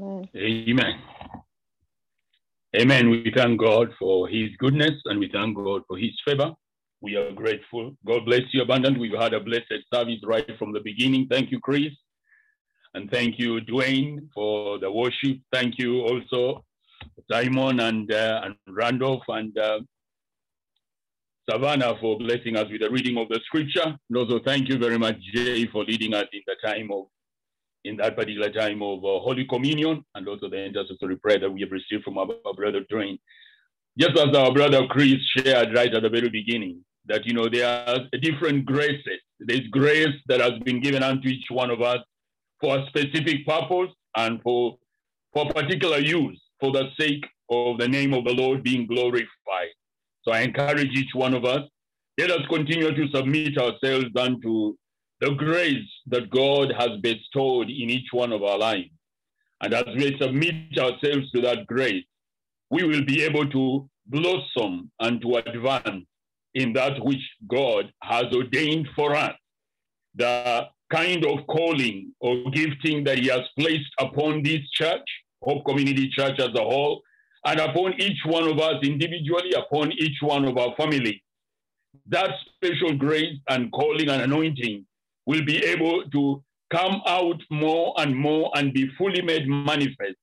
Amen. Amen. We thank God for his goodness and we thank God for his favor. We are grateful. God bless you abundant. We've had a blessed service right from the beginning. Thank you, Chris. And thank you, Dwayne, for the worship. Thank you also, Simon and, uh, and Randolph and uh, Savannah for blessing us with the reading of the scripture. And also thank you very much, Jay, for leading us in the time of in that particular time of uh, Holy Communion and also the intercessory prayer that we have received from our, our brother Dwayne. Just as our brother Chris shared right at the very beginning, that you know there are different graces. There's grace that has been given unto each one of us for a specific purpose and for for particular use for the sake of the name of the Lord being glorified. So I encourage each one of us, let us continue to submit ourselves unto the grace that God has bestowed in each one of our lives. And as we submit ourselves to that grace, we will be able to blossom and to advance in that which God has ordained for us. The kind of calling or gifting that He has placed upon this church, Hope Community Church as a whole, and upon each one of us individually, upon each one of our family. That special grace and calling and anointing will be able to come out more and more and be fully made manifest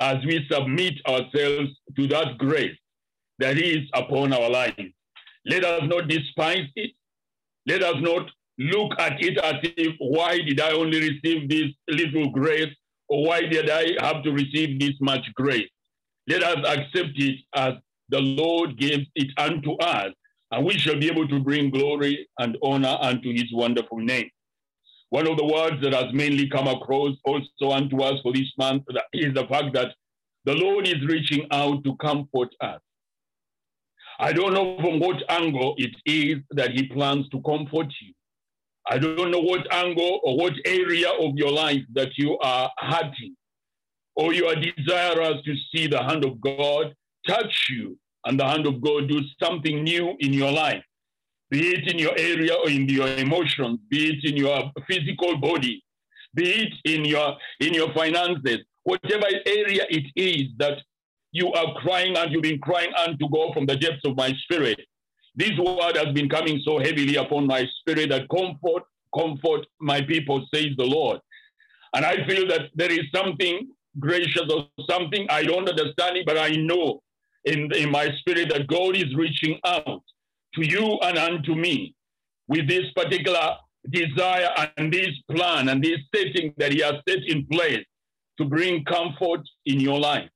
as we submit ourselves to that grace that is upon our lives. Let us not despise it. Let us not look at it as if, why did I only receive this little grace? Or why did I have to receive this much grace? Let us accept it as the Lord gives it unto us and we shall be able to bring glory and honor unto his wonderful name. One of the words that has mainly come across also unto us for this month is the fact that the Lord is reaching out to comfort us. I don't know from what angle it is that he plans to comfort you. I don't know what angle or what area of your life that you are hurting or you are desirous to see the hand of God touch you and the hand of God do something new in your life, be it in your area or in your emotions, be it in your physical body, be it in your in your finances, whatever area it is that you are crying and you've been crying unto God from the depths of my spirit. This word has been coming so heavily upon my spirit that comfort, comfort my people, says the Lord. And I feel that there is something gracious or something I don't understand it, but I know in, in my spirit that God is reaching out to you and unto me with this particular desire and this plan and this setting that He has set in place to bring comfort in your life,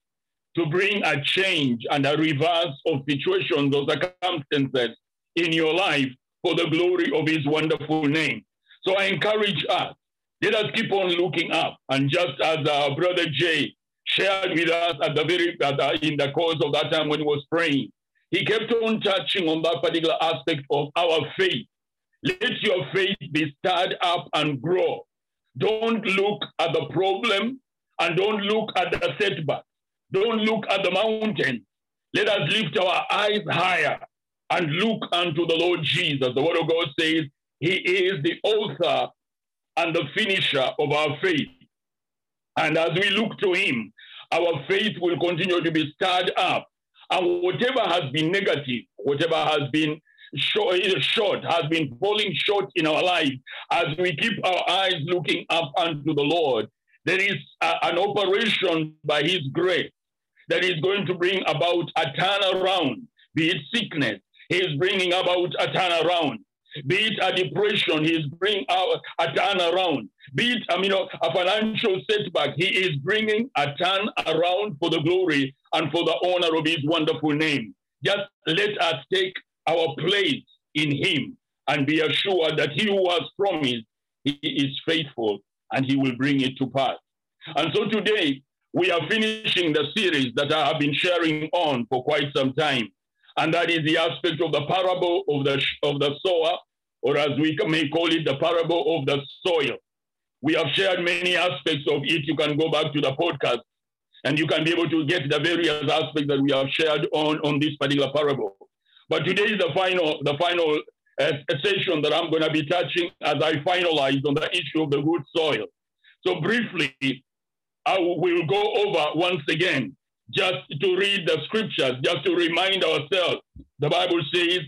to bring a change and a reverse of situations or circumstances in your life for the glory of His wonderful name. So I encourage us, let us keep on looking up. And just as our brother Jay shared with us at the very at the, in the course of that time when he was praying, he kept on touching on that particular aspect of our faith. Let your faith be stirred up and grow. Don't look at the problem and don't look at the setback. Don't look at the mountain. Let us lift our eyes higher and look unto the Lord Jesus. The word of God says, He is the author and the finisher of our faith. And as we look to Him, our faith will continue to be stirred up. And whatever has been negative, whatever has been short, eh, short, has been falling short in our life, as we keep our eyes looking up unto the Lord, there is a, an operation by His grace that is going to bring about a turnaround, be it sickness. He is bringing about a turnaround. Be it a depression, he is bringing out a turnaround. Be it, um, I mean, a financial setback, he is bringing a turn around for the glory and for the honor of his wonderful name. Just let us take our place in him and be assured that he who has promised, he is faithful and he will bring it to pass. And so today, we are finishing the series that I have been sharing on for quite some time. And that is the aspect of the parable of the, of the sower, or as we may call it, the parable of the soil. We have shared many aspects of it. You can go back to the podcast and you can be able to get the various aspects that we have shared on, on this particular parable. But today is the final, the final uh, session that I'm going to be touching as I finalize on the issue of the good soil. So briefly, I will go over once again just to read the scriptures, just to remind ourselves. The Bible says,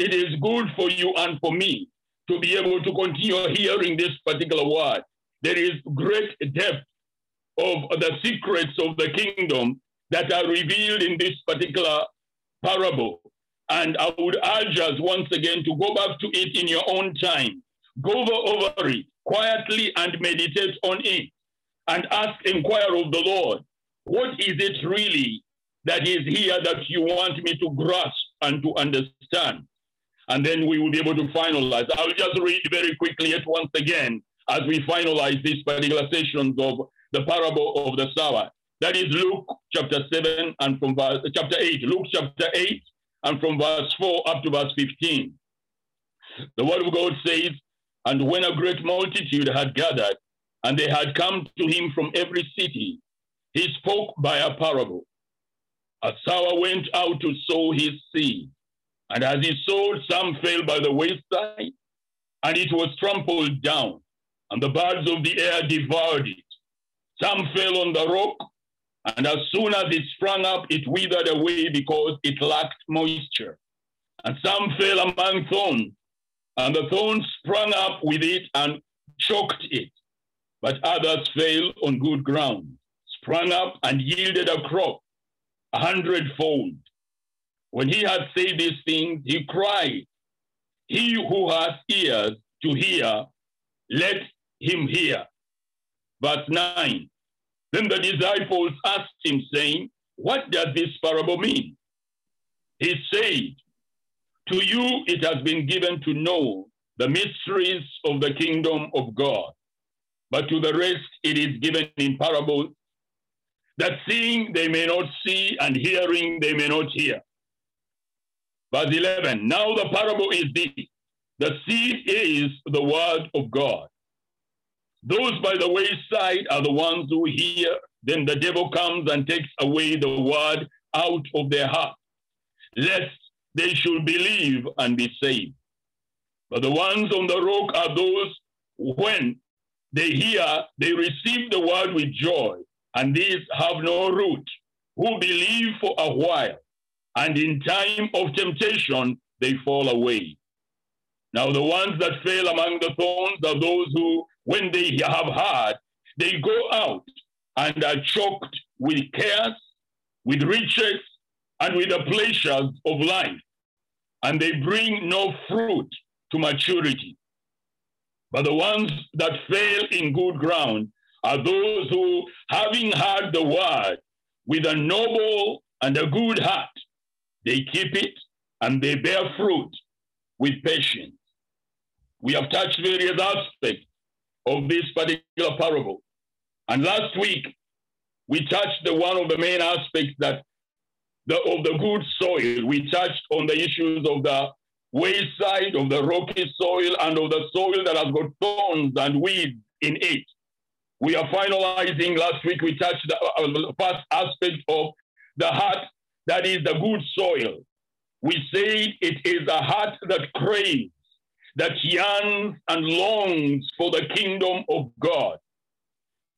It is good for you and for me to be able to continue hearing this particular word. There is great depth of the secrets of the kingdom that are revealed in this particular parable. And I would urge us once again to go back to it in your own time. Go over it quietly and meditate on it and ask, inquire of the Lord, what is it really that is here that you want me to grasp and to understand? And then we will be able to finalize. I'll just read very quickly it once again as we finalize these particular sessions of the parable of the sower. That is Luke chapter 7 and from verse, chapter 8. Luke chapter 8 and from verse 4 up to verse 15. The word of God says, And when a great multitude had gathered, and they had come to him from every city, he spoke by a parable. A sower went out to sow his seed, and as he sowed, some fell by the wayside, and it was trampled down, and the birds of the air devoured it. Some fell on the rock, and as soon as it sprang up, it withered away because it lacked moisture. And some fell among thorns, and the thorns sprang up with it and choked it. But others fell on good ground, sprang up and yielded a crop a hundredfold. When he had said these things, he cried, He who has ears to hear, let him hear. Verse 9 Then the disciples asked him, saying, What does this parable mean? He said, To you it has been given to know the mysteries of the kingdom of God, but to the rest it is given in parables, that seeing they may not see, and hearing they may not hear. Verse 11 Now the parable is this the seed is the word of God. Those by the wayside are the ones who hear. Then the devil comes and takes away the word out of their heart, lest they should believe and be saved. But the ones on the rock are those when they hear, they receive the word with joy, and these have no root, who believe for a while, and in time of temptation they fall away. Now, the ones that fail among the thorns are those who when they have heard, they go out and are choked with cares, with riches, and with the pleasures of life, and they bring no fruit to maturity. But the ones that fail in good ground are those who, having heard the word with a noble and a good heart, they keep it and they bear fruit with patience. We have touched various aspects of this particular parable. And last week, we touched the one of the main aspects that the, of the good soil. We touched on the issues of the wayside, of the rocky soil, and of the soil that has got thorns and weeds in it. We are finalizing. Last week, we touched the uh, first aspect of the heart that is the good soil. We say it is a heart that craves that yearns and longs for the kingdom of God.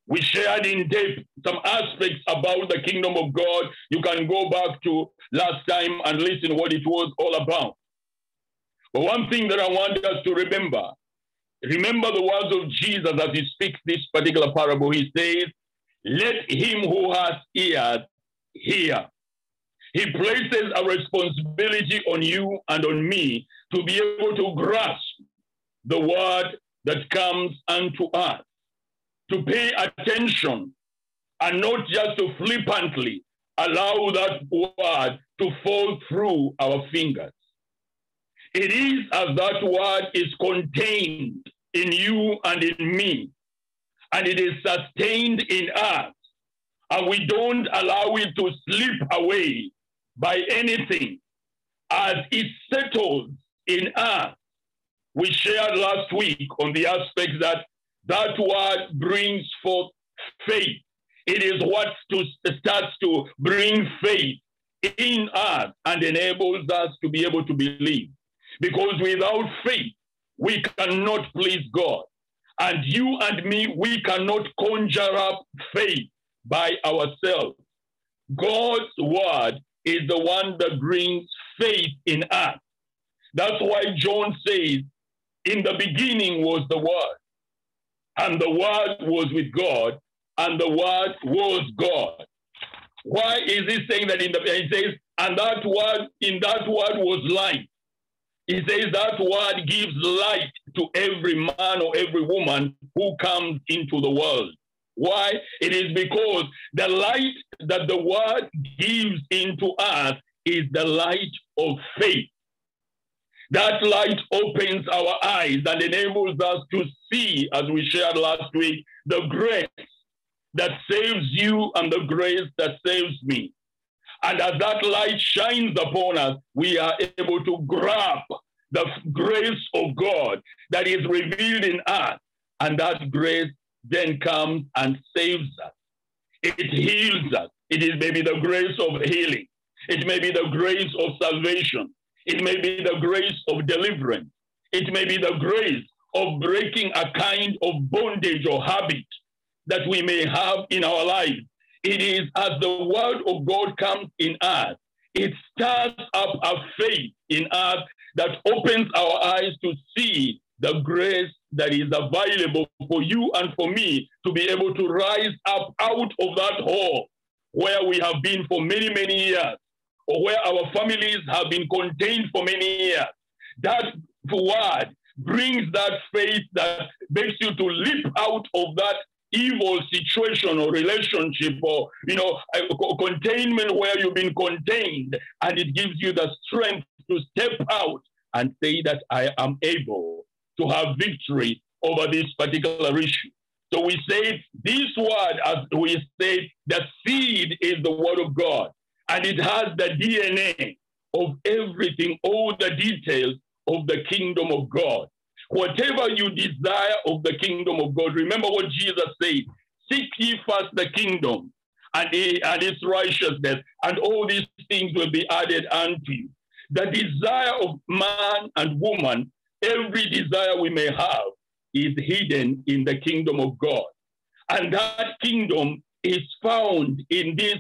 We shared in depth some aspects about the kingdom of God. You can go back to last time and listen what it was all about. But one thing that I want us to remember, remember the words of Jesus as he speaks this particular parable. He says, let him who has ears hear. He places a responsibility on you and on me to be able to grasp the word that comes unto us, to pay attention and not just to flippantly allow that word to fall through our fingers. It is as that word is contained in you and in me, and it is sustained in us, and we don't allow it to slip away by anything as it settles in us. We shared last week on the aspect that that word brings forth faith. It is what to, starts to bring faith in us and enables us to be able to believe. Because without faith, we cannot please God. And you and me, we cannot conjure up faith by ourselves. God's word is the one that brings faith in us. That's why John says, In the beginning was the word, and the word was with God, and the word was God. Why is he saying that in the he says, and that word in that word was light? He says that word gives light to every man or every woman who comes into the world. Why? It is because the light that the word gives into us is the light of faith. That light opens our eyes and enables us to see, as we shared last week, the grace that saves you and the grace that saves me. And as that light shines upon us, we are able to grasp the grace of God that is revealed in us. And that grace then comes and saves us. It heals us. It is maybe the grace of healing. It may be the grace of salvation. It may be the grace of deliverance. It may be the grace of breaking a kind of bondage or habit that we may have in our lives. It is as the word of God comes in us, it stirs up a faith in us that opens our eyes to see the grace that is available for you and for me to be able to rise up out of that hole where we have been for many, many years, or where our families have been contained for many years. That word brings that faith that makes you to leap out of that evil situation or relationship or you know containment where you've been contained and it gives you the strength to step out and say that i am able to have victory over this particular issue so we say this word as we say the seed is the word of god and it has the dna of everything all the details of the kingdom of god Whatever you desire of the kingdom of God, remember what Jesus said Seek ye first the kingdom and, and its righteousness, and all these things will be added unto you. The desire of man and woman, every desire we may have, is hidden in the kingdom of God. And that kingdom is found in this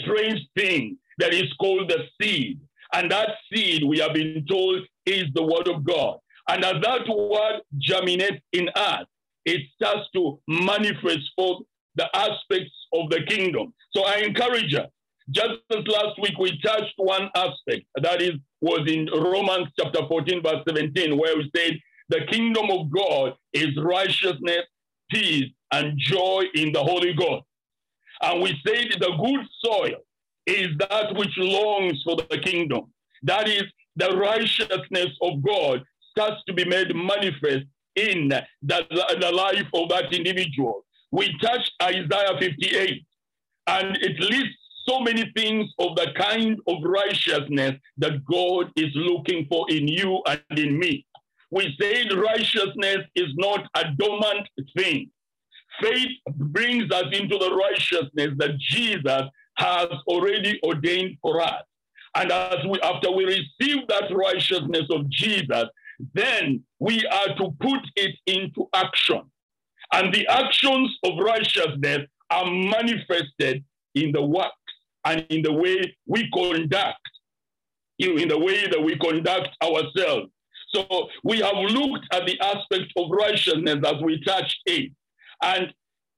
strange thing that is called the seed. And that seed, we have been told, is the word of God. And as that word germinates in us, it starts to manifest forth the aspects of the kingdom. So I encourage you, just as last week we touched one aspect, that is, was in Romans chapter 14, verse 17, where we said, the kingdom of God is righteousness, peace, and joy in the Holy Ghost. And we said the good soil is that which longs for the kingdom. That is the righteousness of God starts to be made manifest in the, the life of that individual. We touched Isaiah 58, and it lists so many things of the kind of righteousness that God is looking for in you and in me. We said righteousness is not a dormant thing. Faith brings us into the righteousness that Jesus has already ordained for us. And as we, after we receive that righteousness of Jesus, then we are to put it into action. And the actions of righteousness are manifested in the works and in the way we conduct, in the way that we conduct ourselves. So we have looked at the aspect of righteousness as we touched it. And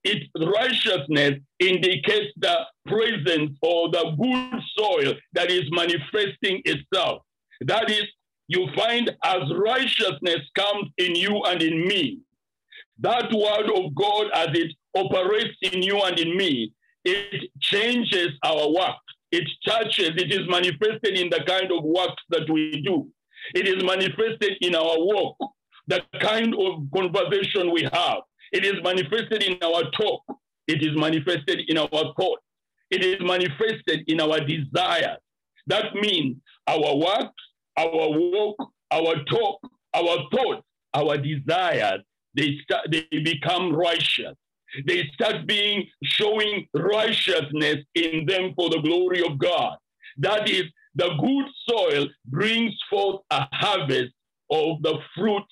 it righteousness indicates the presence or the good soil that is manifesting itself. That is you find as righteousness comes in you and in me, that word of God as it operates in you and in me, it changes our work. It touches, it is manifested in the kind of work that we do. It is manifested in our walk, the kind of conversation we have. It is manifested in our talk. It is manifested in our thought. It is manifested in our desires. That means our work, our walk, our talk, our thoughts, our desires, they start, they become righteous. They start being showing righteousness in them for the glory of God. That is, the good soil brings forth a harvest of the fruit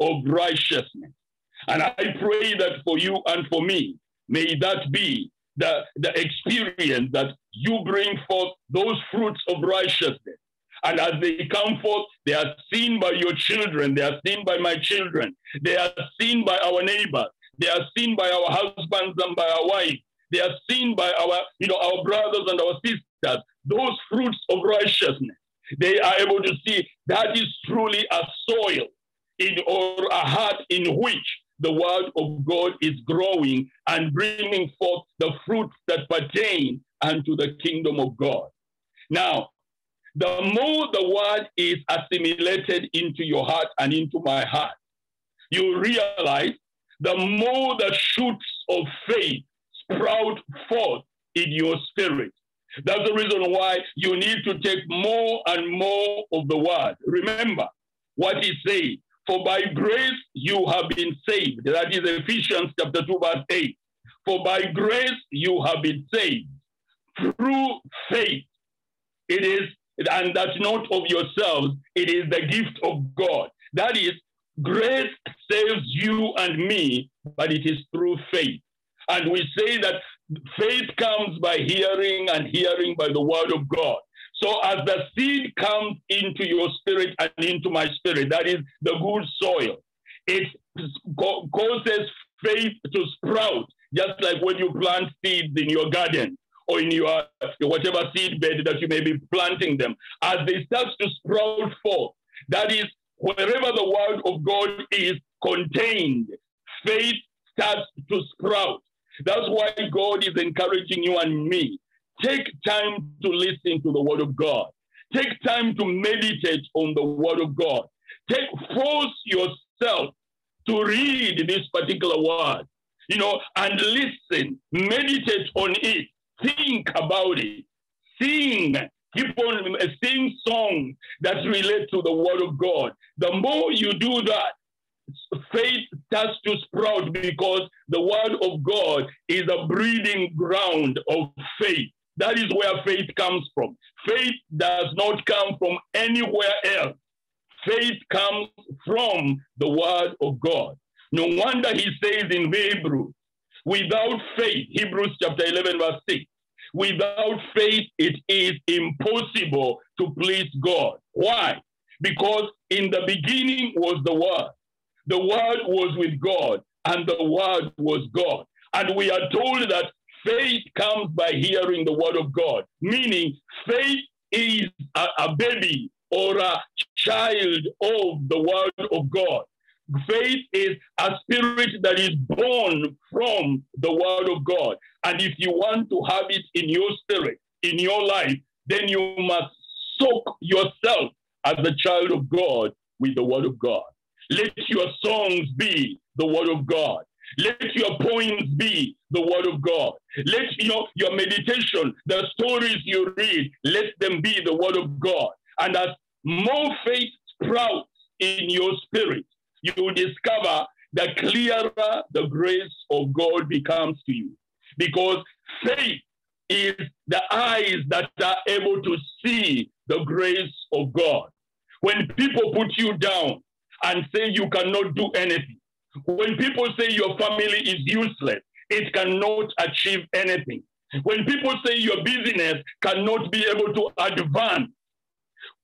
of righteousness. And I pray that for you and for me, may that be the, the experience that you bring forth those fruits of righteousness. And as they come forth, they are seen by your children, they are seen by my children, they are seen by our neighbors, they are seen by our husbands and by our wives, they are seen by our, you know, our brothers and our sisters. Those fruits of righteousness, they are able to see that is truly a soil in or a heart in which the word of God is growing and bringing forth the fruits that pertain unto the kingdom of God. Now, the more the word is assimilated into your heart and into my heart, you realize the more the shoots of faith sprout forth in your spirit. That's the reason why you need to take more and more of the word. Remember what he said for by grace you have been saved. That is Ephesians chapter 2, verse 8. For by grace you have been saved through faith. It is, and that's not of yourselves, it is the gift of God. That is, grace saves you and me, but it is through faith. And we say that faith comes by hearing and hearing by the word of God. So as the seed comes into your spirit and into my spirit, that is the good soil, it causes faith to sprout, just like when you plant seeds in your garden or in your whatever seed bed that you may be planting them. As they start to sprout forth, that is wherever the word of God is contained, faith starts to sprout. That's why God is encouraging you and me Take time to listen to the word of God. Take time to meditate on the word of God. Take force yourself to read this particular word, you know, and listen, meditate on it, think about it, sing, keep on uh, sing songs that relate to the word of God. The more you do that, faith starts to sprout because the word of God is a breeding ground of faith. That is where faith comes from. Faith does not come from anywhere else. Faith comes from the word of God. No wonder he says in Hebrews, without faith, Hebrews chapter 11, verse 6, without faith, it is impossible to please God. Why? Because in the beginning was the Word. The Word was with God, and the Word was God. And we are told that Faith comes by hearing the word of God, meaning faith is a, a baby or a child of the word of God. Faith is a spirit that is born from the word of God. And if you want to have it in your spirit, in your life, then you must soak yourself as a child of God with the word of God. Let your songs be the word of God. Let your poems be the word of God. Let your, your meditation, the stories you read, let them be the word of God. And as more faith sprouts in your spirit, you will discover the clearer the grace of God becomes to you. Because faith is the eyes that are able to see the grace of God. When people put you down and say you cannot do anything, when people say your family is useless, it cannot achieve anything. When people say your business cannot be able to advance,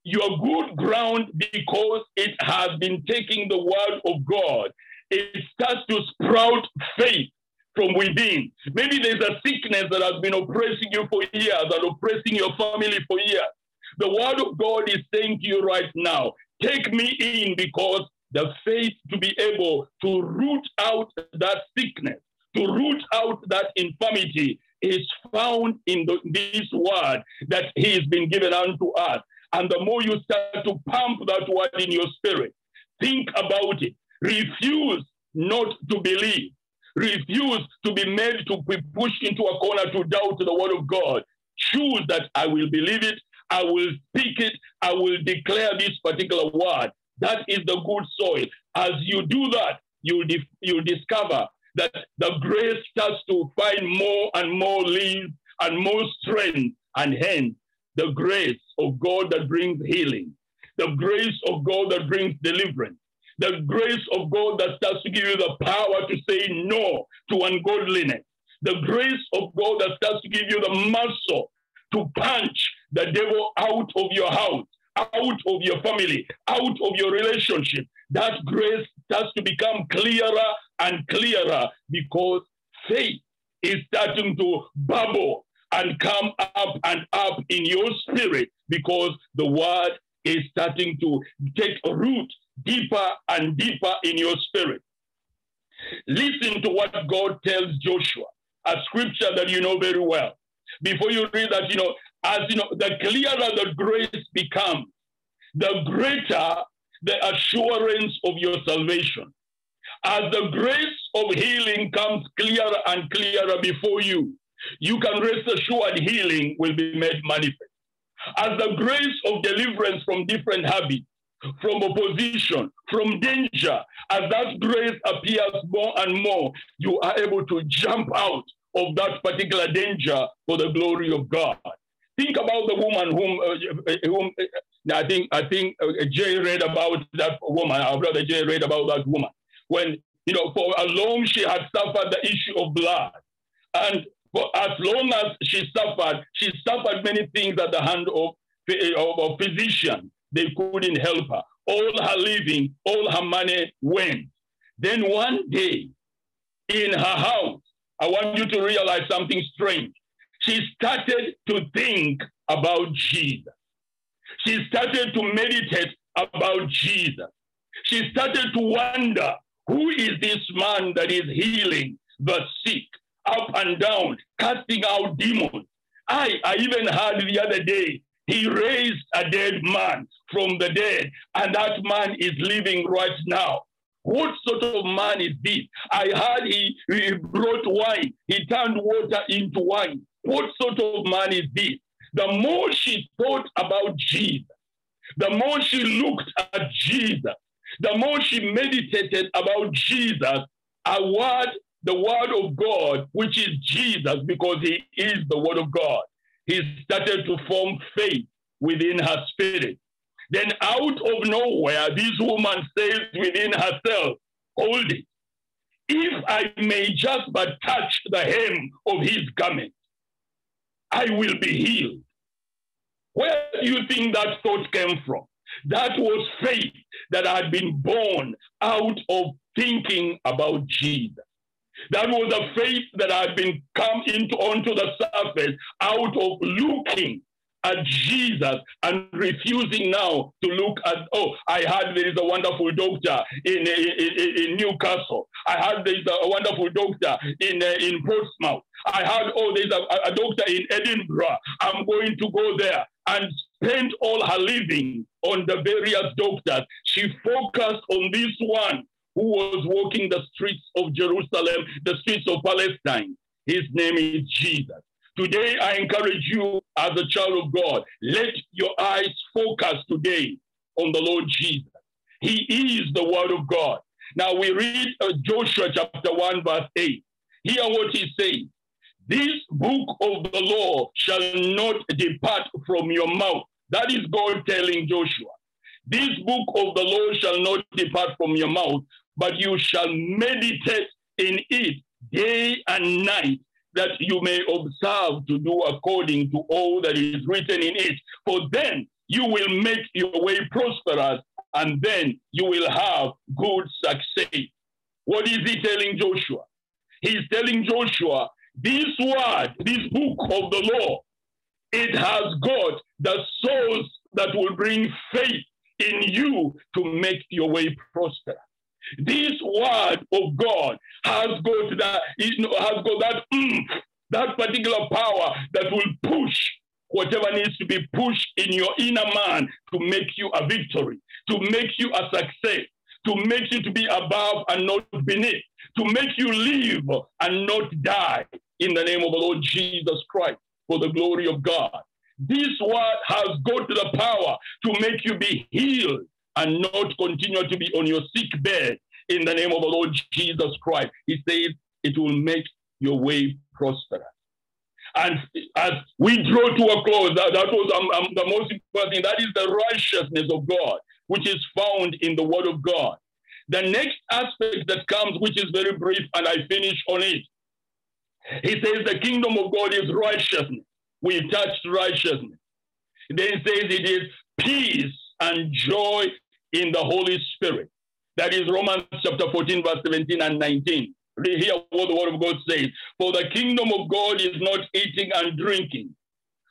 your good ground because it has been taking the word of God, it starts to sprout faith from within. Maybe there's a sickness that has been oppressing you for years and oppressing your family for years. The word of God is saying to you right now, take me in because the faith to be able to root out that sickness, to root out that infirmity is found in the, this word that he has been given unto us. And the more you start to pump that word in your spirit, think about it. Refuse not to believe. Refuse to be made to be pushed into a corner to doubt the word of God. Choose that I will believe it, I will speak it, I will declare this particular word. That is the good soil. As you do that, you'll, you'll discover that the grace starts to find more and more leaves and more strength, and hence the grace of God that brings healing, the grace of God that brings deliverance, The grace of God that starts to give you the power to say no to ungodliness. The grace of God that starts to give you the muscle to punch the devil out of your house, out of your family, out of your relationship. That grace starts to become clearer and clearer because faith is starting to bubble and come up and up in your spirit because the word is starting to take root deeper and deeper in your spirit. Listen to what God tells Joshua, a scripture that you know very well. Before you read that, you know, as you know, the clearer the grace becomes, the greater the assurance of your salvation. As the grace of healing comes clearer and clearer before you, you can rest assured healing will be made manifest. As the grace of deliverance from different habits, from opposition, from danger, as that grace appears more and more, you are able to jump out of that particular danger for the glory of God. Think about the woman whom, uh, whom uh, I think I think uh, Jay read about that woman. Our brother Jay read about that woman when you know for a long she had suffered the issue of blood, and for as long as she suffered, she suffered many things at the hand of, of a physician. They couldn't help her. All her living, all her money went. Then one day, in her house, I want you to realize something strange. She started to think about Jesus. She started to meditate about Jesus. She started to wonder who is this man that is healing the sick? Up and down, casting out demons. I, I even heard the other day, he raised a dead man from the dead, and that man is living right now. What sort of man is this? I heard he, he brought wine, he turned water into wine. What sort of man is this? The more she thought about Jesus, the more she looked at Jesus, the more she meditated about Jesus, a word the word of God, which is Jesus, because he is the word of God. He started to form faith within her spirit. Then out of nowhere, this woman says within herself, hold it. If I may just but touch the hem of his garment, I will be healed. Where do you think that thought came from? That was faith that had been born out of thinking about Jesus. That was the faith that had been come into onto the surface out of looking at Jesus and refusing now to look at, oh, I heard there is a wonderful doctor in, in, in Newcastle. I heard there is a wonderful doctor in, uh, in Portsmouth. I heard, oh, there's a, a doctor in Edinburgh. I'm going to go there and spend all her living on the various doctors. She focused on this one who was walking the streets of Jerusalem, the streets of Palestine. His name is Jesus. Today, I encourage you as a child of God, let your eyes focus today on the Lord Jesus. He is the Word of God. Now we read uh, Joshua chapter 1, verse 8. Hear what he says. This book of the law shall not depart from your mouth. That is God telling Joshua. This book of the law shall not depart from your mouth, but you shall meditate in it day and night, that you may observe to do according to all that is written in it. For then you will make your way prosperous, and then you will have good success. What is he telling Joshua? He's telling Joshua, this word, this book of the law, it has got the source that will bring faith in you to make your way prosperous. This word of God has got that, has got that, mm, that particular power that will push whatever needs to be pushed in your inner man to make you a victory, to make you a success, to make you to be above and not beneath, to make you live and not die in the name of the Lord Jesus Christ for the glory of God. This word has got the power to make you be healed and not continue to be on your sick bed in the name of the Lord Jesus Christ. He says it will make your way prosperous. And as we draw to a close, that, that was um, um, the most important thing. That is the righteousness of God, which is found in the Word of God. The next aspect that comes, which is very brief, and I finish on it. He says the kingdom of God is righteousness. We touched righteousness. Then he says it is peace and joy in the Holy Spirit. That is Romans chapter 14, verse 17 and 19. Hear what the word of God says. For the kingdom of God is not eating and drinking,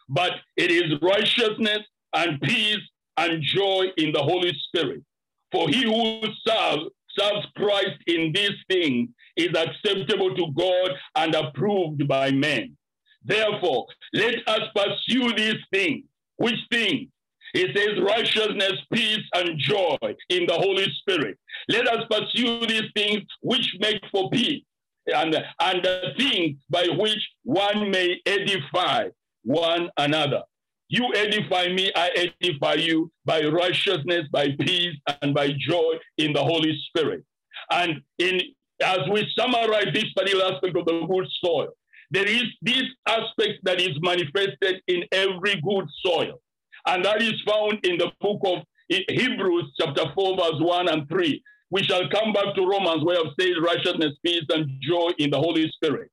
but it is righteousness and peace and joy in the Holy Spirit. For he who serves, serves Christ in these things is acceptable to God and approved by men. Therefore, let us pursue these things. Which things? It says righteousness, peace, and joy in the Holy Spirit. Let us pursue these things which make for peace and, and the things by which one may edify one another. You edify me, I edify you by righteousness, by peace, and by joy in the Holy Spirit. And in as we summarize this particular aspect of the good soil, there is this aspect that is manifested in every good soil. And that is found in the book of Hebrews, chapter 4, verse 1 and 3. We shall come back to Romans, where I've said righteousness, peace, and joy in the Holy Spirit.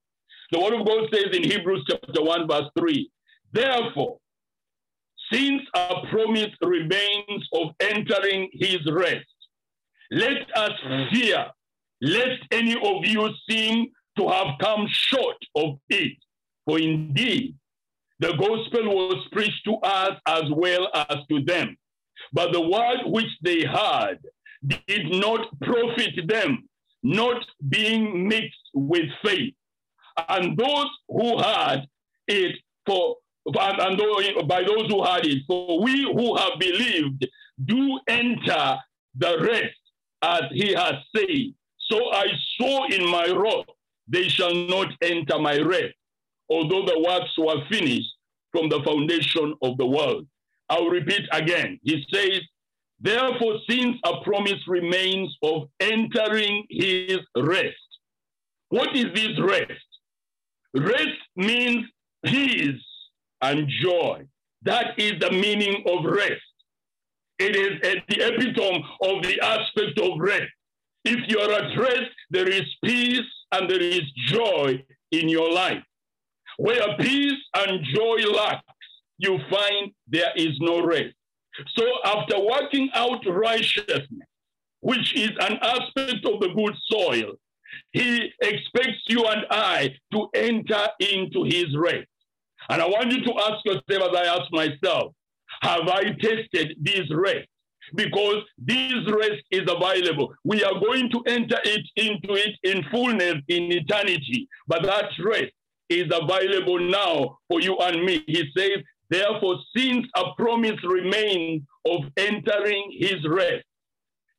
The word of God says in Hebrews chapter 1, verse 3 Therefore, since a promise remains of entering his rest, let us mm. fear, lest any of you seem to have come short of it. For indeed, the gospel was preached to us as well as to them. But the word which they heard did not profit them, not being mixed with faith. And those who had it for and, and by those who had it, for we who have believed do enter the rest as he has said. So I saw in my wrath, they shall not enter my rest, although the works were finished from the foundation of the world. I'll repeat again. He says, Therefore, since a promise remains of entering his rest. What is this rest? Rest means peace and joy. That is the meaning of rest. It is the epitome of the aspect of rest. If you are at rest, there is peace and there is joy in your life. Where peace and joy lacks, you find there is no rest. So after working out righteousness, which is an aspect of the good soil, he expects you and I to enter into his rest. And I want you to ask yourself, as I ask myself, have I tested this rest? Because this rest is available. We are going to enter it into it in fullness in eternity. But that rest is available now for you and me. He says, Therefore, since a promise remains of entering his rest,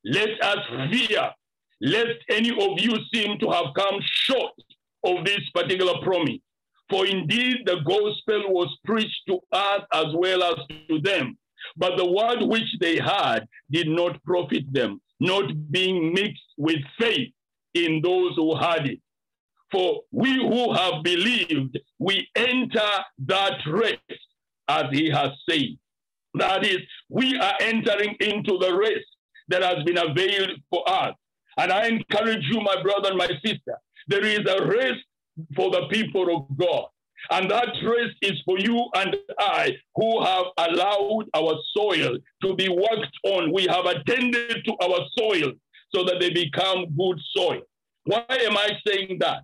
let us fear lest any of you seem to have come short of this particular promise. For indeed the gospel was preached to us as well as to them. But the word which they had did not profit them, not being mixed with faith in those who had it. For we who have believed, we enter that rest, as he has said. That is, we are entering into the rest that has been availed for us. And I encourage you, my brother and my sister, there is a rest for the people of God. And that rest is for you and I who have allowed our soil to be worked on. We have attended to our soil so that they become good soil. Why am I saying that?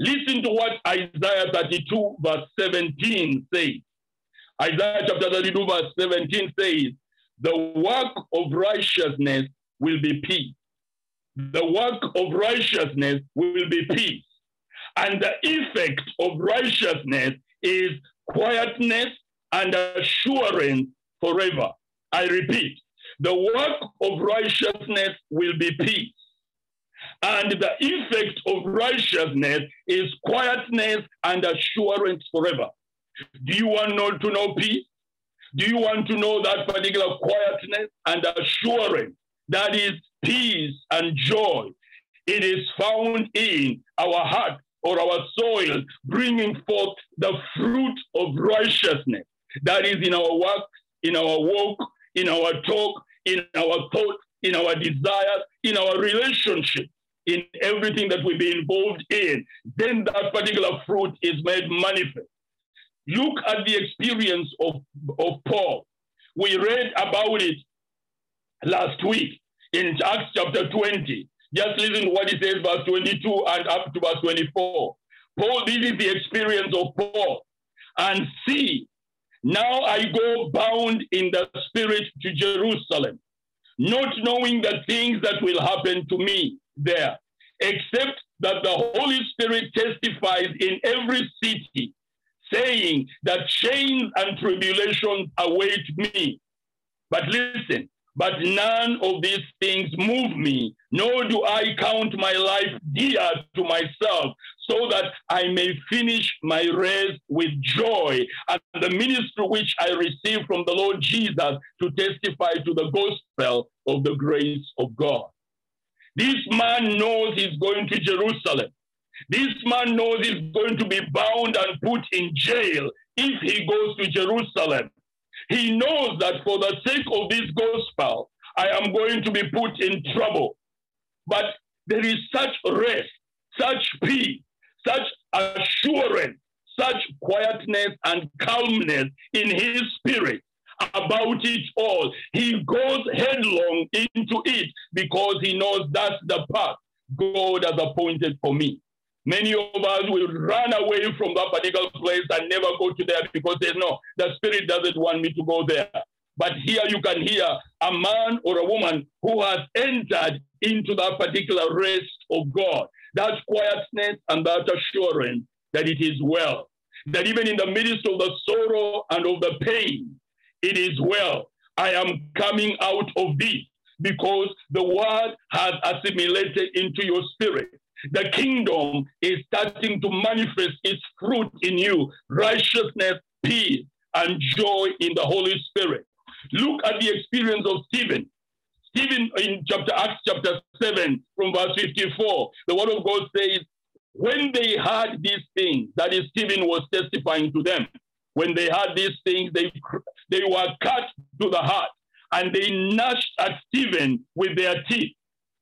Listen to what Isaiah 32, verse 17 says. Isaiah chapter 32, verse 17 says, The work of righteousness will be peace. The work of righteousness will be peace. And the effect of righteousness is quietness and assurance forever. I repeat, the work of righteousness will be peace. And the effect of righteousness is quietness and assurance forever. Do you want to know peace? Do you want to know that particular quietness and assurance that is peace and joy? It is found in our heart or our soil, bringing forth the fruit of righteousness. That is in our work, in our walk, in our talk, in our thought, in our desires, in our relationship, in everything that we be involved in, then that particular fruit is made manifest. Look at the experience of, of Paul. We read about it last week in Acts chapter 20. Just listen to what he says, verse 22 and up to verse 24. Paul, this is the experience of Paul. And see, now I go bound in the spirit to Jerusalem, not knowing the things that will happen to me there, except that the Holy Spirit testifies in every city, saying that chains and tribulations await me. But listen, but none of these things move me, nor do I count my life dear to myself, so that I may finish my race with joy and the ministry which I received from the Lord Jesus to testify to the gospel of the grace of God. This man knows he's going to Jerusalem. This man knows he's going to be bound and put in jail if he goes to Jerusalem. He knows that for the sake of this gospel, I am going to be put in trouble. But there is such rest, such peace, such assurance, such quietness and calmness in his spirit about it all. He goes headlong into it because he knows that's the path God has appointed for me. Many of us will run away from that particular place and never go to there because they know the Spirit doesn't want me to go there. But here you can hear a man or a woman who has entered into that particular rest of God, that quietness and that assurance that it is well. That even in the midst of the sorrow and of the pain, it is well. I am coming out of this because the word has assimilated into your spirit. The kingdom is starting to manifest its fruit in you righteousness, peace, and joy in the Holy Spirit. Look at the experience of Stephen. Stephen in chapter Acts chapter 7 from verse 54, the word of God says, when they heard these things, that is Stephen was testifying to them. When they heard these things, they, they were cut to the heart and they gnashed at Stephen with their teeth.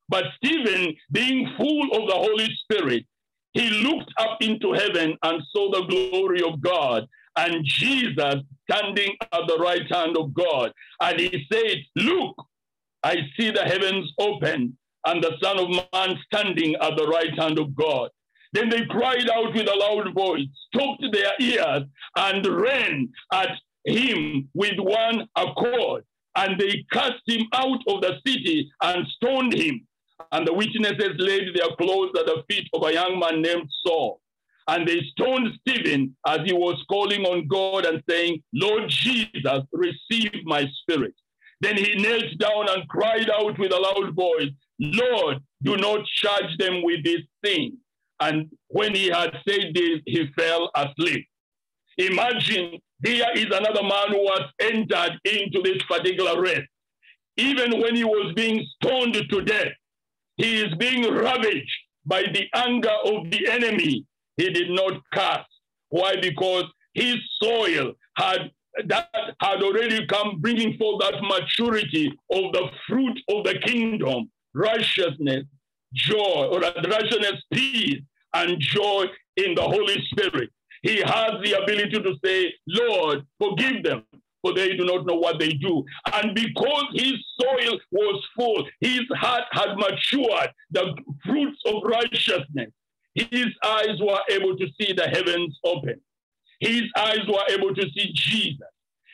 But Stephen, being full of the Holy Spirit, he looked up into heaven and saw the glory of God and Jesus standing at the right hand of God. And he said, Look, I see the heavens open and the Son of Man standing at the right hand of God. Then they cried out with a loud voice, stopped their ears, and ran at him with one accord. And they cast him out of the city and stoned him. And the witnesses laid their clothes at the feet of a young man named Saul. And they stoned Stephen as he was calling on God and saying, Lord Jesus, receive my spirit. Then he knelt down and cried out with a loud voice, Lord, do not charge them with this thing. And when he had said this, he fell asleep. Imagine here is another man who has entered into this particular rest. Even when he was being stoned to death, he is being ravaged by the anger of the enemy. He did not cast. Why? Because his soil had that had already come bringing forth that maturity of the fruit of the kingdom, righteousness, joy, or righteousness, peace, and joy in the Holy Spirit. He has the ability to say, Lord, forgive them, for they do not know what they do. And because his soil was full, his heart had matured, the fruits of righteousness, his eyes were able to see the heavens open. His eyes were able to see Jesus.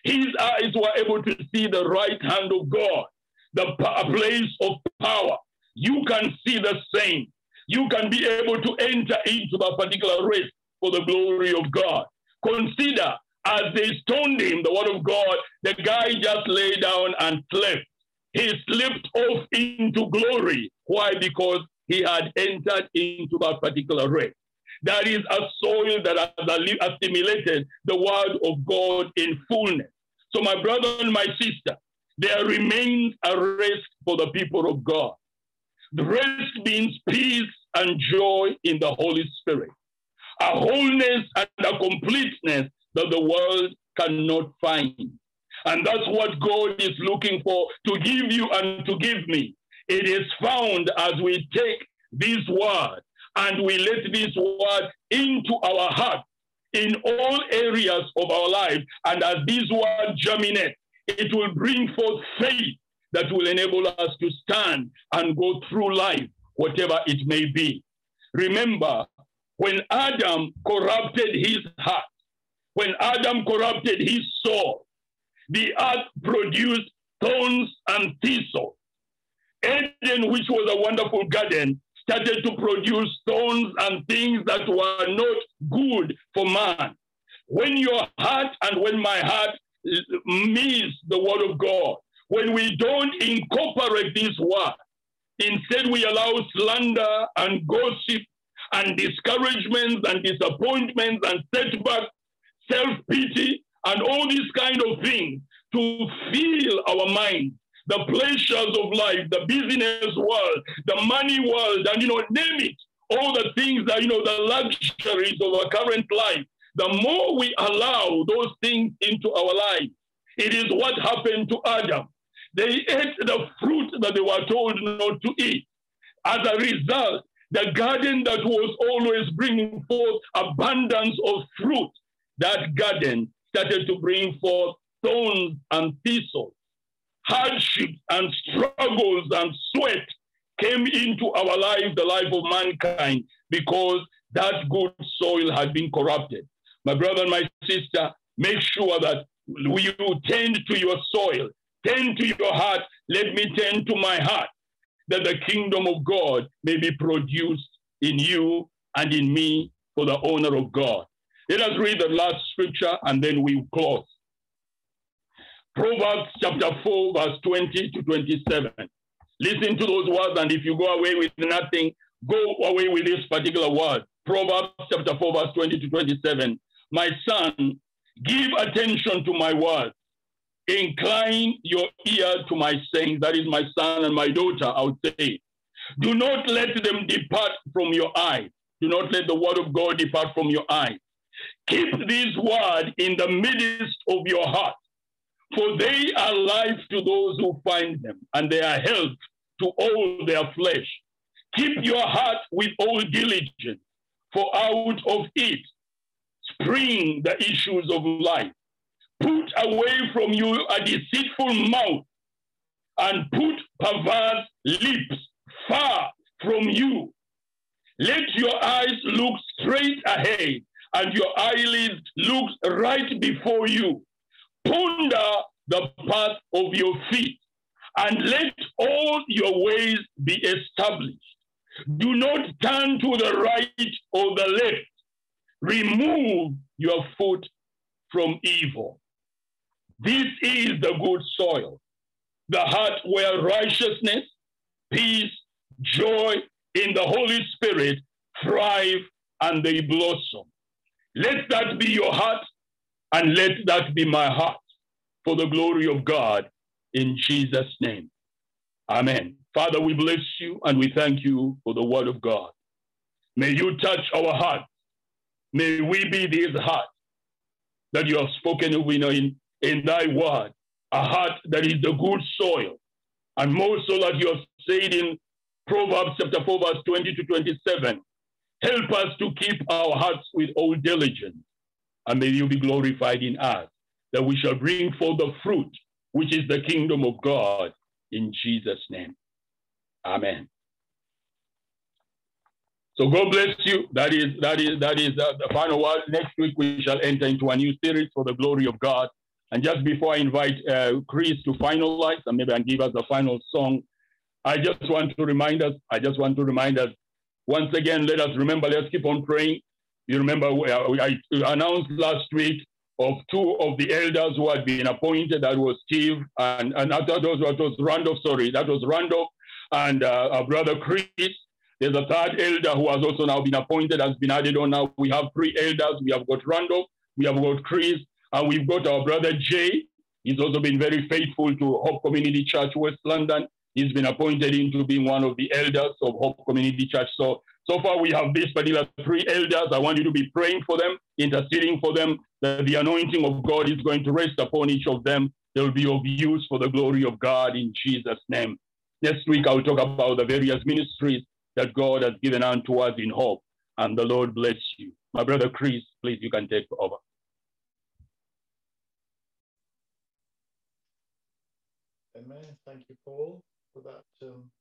His eyes were able to see the right hand of God, the place of power. You can see the same. You can be able to enter into that particular race for the glory of God. Consider as they stoned him, the word of God, the guy just lay down and slept. He slipped off into glory. Why? Because he had entered into that particular race. That is a soil that has assimilated the word of God in fullness. So, my brother and my sister, there remains a rest for the people of God. The rest means peace and joy in the Holy Spirit, a wholeness and a completeness that the world cannot find. And that's what God is looking for to give you and to give me It is found as we take this word and we let this word into our heart in all areas of our life. And as this word germinates, it will bring forth faith that will enable us to stand and go through life, whatever it may be. Remember, when Adam corrupted his heart, when Adam corrupted his soul, the earth produced thorns and thistles. Eden, which was a wonderful garden, started to produce thorns and things that were not good for man. When your heart and when my heart miss the word of God, when we don't incorporate this word, instead we allow slander and gossip and discouragements and disappointments and setbacks, self-pity, and all these kind of things to fill our minds the pleasures of life, the business world, the money world, and you know, name it, all the things that you know, the luxuries of our current life. The more we allow those things into our life, it is what happened to Adam. They ate the fruit that they were told not to eat. As a result, the garden that was always bringing forth abundance of fruit, that garden started to bring forth thorns and thistles hardships and struggles and sweat came into our life, the life of mankind, because that good soil had been corrupted. My brother and my sister, make sure that you tend to your soil, tend to your heart. Let me tend to my heart, that the kingdom of God may be produced in you and in me for the honor of God. Let us read the last scripture and then we close. Proverbs chapter 4, verse 20 to 27. Listen to those words, and if you go away with nothing, go away with this particular word. Proverbs chapter 4, verse 20 to 27. My son, give attention to my words. Incline your ear to my sayings. That is my son and my daughter, I would say. Do not let them depart from your eyes. Do not let the word of God depart from your eyes. Keep this word in the midst of your heart for they are life to those who find them, and they are health to all their flesh. Keep your heart with all diligence, for out of it spring the issues of life. Put away from you a deceitful mouth, and put perverse lips far from you. Let your eyes look straight ahead, and your eyelids look right before you ponder the path of your feet and let all your ways be established. Do not turn to the right or the left. Remove your foot from evil. This is the good soil, the heart where righteousness, peace, joy in the Holy Spirit thrive and they blossom. Let that be your heart and let that be my heart for the glory of God in Jesus' name. Amen. Father, we bless you and we thank you for the word of God. May you touch our hearts. May we be these hearts that you have spoken of in, in thy word, a heart that is the good soil. And more so that you have said in Proverbs chapter 4, verse 20 to 27. Help us to keep our hearts with all diligence and may you be glorified in us, that we shall bring forth the fruit, which is the kingdom of God, in Jesus' name. Amen. So God bless you. That is that is that is the, the final word. Next week we shall enter into a new series for the glory of God. And just before I invite uh, Chris to finalize and maybe and give us the final song, I just want to remind us. I just want to remind us once again. Let us remember. Let's keep on praying. You remember I announced last week of two of the elders who had been appointed. That was Steve and and after those that was Randolph. Sorry, that was Randolph and uh, our brother Chris. There's a third elder who has also now been appointed, has been added on. Now we have three elders. We have got Randolph, we have got Chris, and we've got our brother Jay. He's also been very faithful to Hope Community Church West London. He's been appointed into being one of the elders of Hope Community Church. So so far, we have these particular three elders. I want you to be praying for them, interceding for them, that the anointing of God is going to rest upon each of them. They will be of use for the glory of God in Jesus' name. Next week, I'll talk about the various ministries that God has given unto us in hope. And the Lord bless you. My brother Chris, please, you can take over. Amen. Thank you, Paul, for that um,